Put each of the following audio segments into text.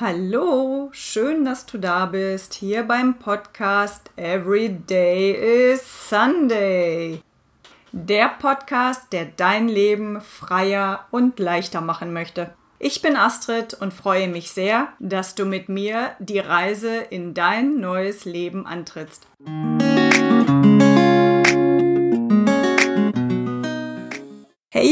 Hallo, schön, dass du da bist, hier beim Podcast Every Day is Sunday. Der Podcast, der dein Leben freier und leichter machen möchte. Ich bin Astrid und freue mich sehr, dass du mit mir die Reise in dein neues Leben antrittst.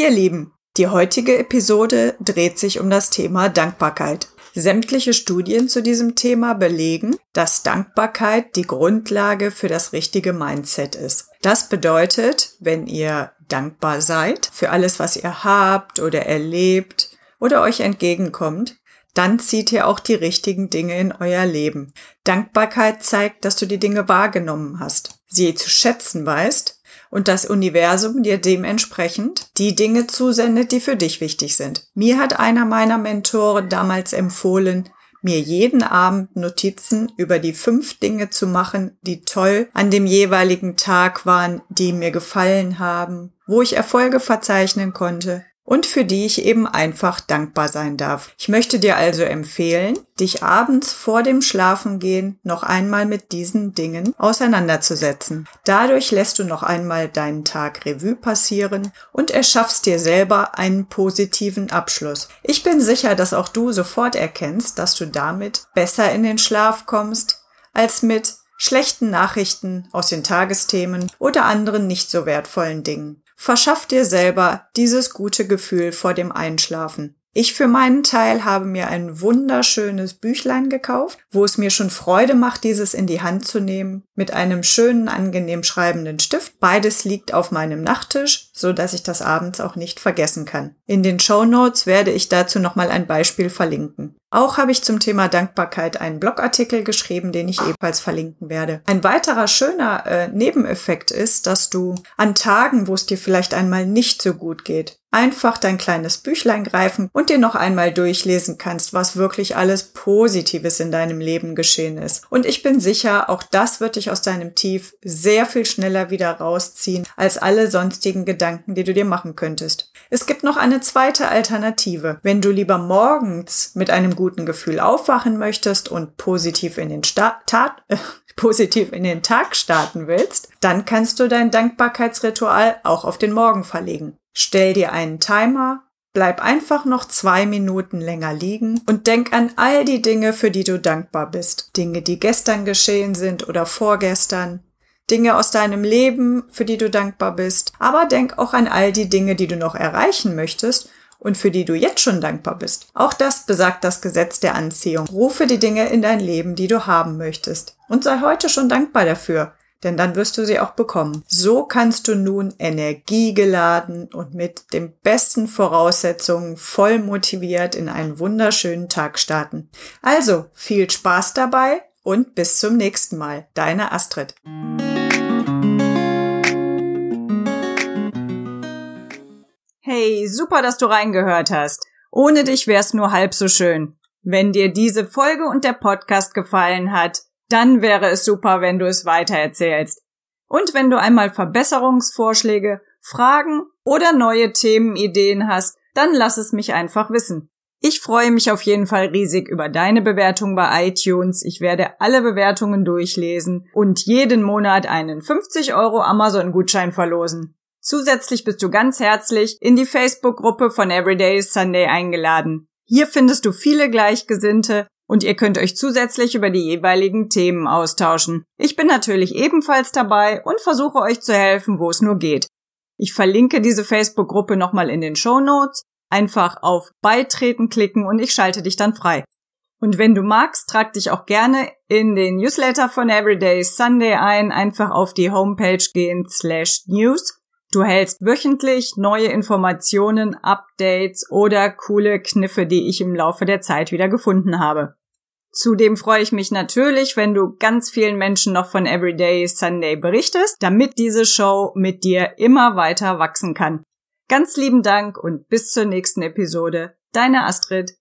Ihr Lieben, die heutige Episode dreht sich um das Thema Dankbarkeit. Sämtliche Studien zu diesem Thema belegen, dass Dankbarkeit die Grundlage für das richtige Mindset ist. Das bedeutet, wenn ihr dankbar seid für alles, was ihr habt oder erlebt oder euch entgegenkommt, dann zieht ihr auch die richtigen Dinge in euer Leben. Dankbarkeit zeigt, dass du die Dinge wahrgenommen hast, sie zu schätzen weißt und das Universum dir dementsprechend die Dinge zusendet, die für dich wichtig sind. Mir hat einer meiner Mentoren damals empfohlen, mir jeden Abend Notizen über die fünf Dinge zu machen, die toll an dem jeweiligen Tag waren, die mir gefallen haben, wo ich Erfolge verzeichnen konnte, und für die ich eben einfach dankbar sein darf. Ich möchte dir also empfehlen, dich abends vor dem Schlafengehen noch einmal mit diesen Dingen auseinanderzusetzen. Dadurch lässt du noch einmal deinen Tag Revue passieren und erschaffst dir selber einen positiven Abschluss. Ich bin sicher, dass auch du sofort erkennst, dass du damit besser in den Schlaf kommst, als mit schlechten Nachrichten aus den Tagesthemen oder anderen nicht so wertvollen Dingen. Verschaff dir selber dieses gute Gefühl vor dem Einschlafen. Ich für meinen Teil habe mir ein wunderschönes Büchlein gekauft, wo es mir schon Freude macht, dieses in die Hand zu nehmen, mit einem schönen, angenehm schreibenden Stift. Beides liegt auf meinem Nachttisch, so dass ich das abends auch nicht vergessen kann. In den Show Notes werde ich dazu nochmal ein Beispiel verlinken. Auch habe ich zum Thema Dankbarkeit einen Blogartikel geschrieben, den ich ebenfalls verlinken werde. Ein weiterer schöner äh, Nebeneffekt ist, dass du an Tagen, wo es dir vielleicht einmal nicht so gut geht, einfach dein kleines Büchlein greifen und dir noch einmal durchlesen kannst, was wirklich alles Positives in deinem Leben geschehen ist. Und ich bin sicher, auch das wird dich aus deinem Tief sehr viel schneller wieder rausziehen als alle sonstigen Gedanken, die du dir machen könntest. Es gibt noch eine zweite Alternative. Wenn du lieber morgens mit einem guten Gefühl aufwachen möchtest und positiv in den, Sta Tat äh, positiv in den Tag starten willst, dann kannst du dein Dankbarkeitsritual auch auf den Morgen verlegen. Stell dir einen Timer, bleib einfach noch zwei Minuten länger liegen und denk an all die Dinge, für die du dankbar bist. Dinge, die gestern geschehen sind oder vorgestern. Dinge aus deinem Leben, für die du dankbar bist. Aber denk auch an all die Dinge, die du noch erreichen möchtest und für die du jetzt schon dankbar bist. Auch das besagt das Gesetz der Anziehung. Rufe die Dinge in dein Leben, die du haben möchtest. Und sei heute schon dankbar dafür, denn dann wirst du sie auch bekommen. So kannst du nun energiegeladen und mit den besten Voraussetzungen voll motiviert in einen wunderschönen Tag starten. Also viel Spaß dabei und bis zum nächsten Mal. Deine Astrid. Hey, super, dass du reingehört hast. Ohne dich wär's nur halb so schön. Wenn dir diese Folge und der Podcast gefallen hat, dann wäre es super, wenn du es weitererzählst. Und wenn du einmal Verbesserungsvorschläge, Fragen oder neue Themenideen hast, dann lass es mich einfach wissen. Ich freue mich auf jeden Fall riesig über deine Bewertung bei iTunes. Ich werde alle Bewertungen durchlesen und jeden Monat einen 50 Euro Amazon-Gutschein verlosen. Zusätzlich bist du ganz herzlich in die Facebook-Gruppe von Everyday Sunday eingeladen. Hier findest du viele Gleichgesinnte und ihr könnt euch zusätzlich über die jeweiligen Themen austauschen. Ich bin natürlich ebenfalls dabei und versuche euch zu helfen, wo es nur geht. Ich verlinke diese Facebook-Gruppe nochmal in den Show Notes. Einfach auf Beitreten klicken und ich schalte dich dann frei. Und wenn du magst, trag dich auch gerne in den Newsletter von Everyday Sunday ein. Einfach auf die Homepage gehen slash news Du hältst wöchentlich neue Informationen, Updates oder coole Kniffe, die ich im Laufe der Zeit wieder gefunden habe. Zudem freue ich mich natürlich, wenn du ganz vielen Menschen noch von Everyday Sunday berichtest, damit diese Show mit dir immer weiter wachsen kann. Ganz lieben Dank und bis zur nächsten Episode. Deine Astrid.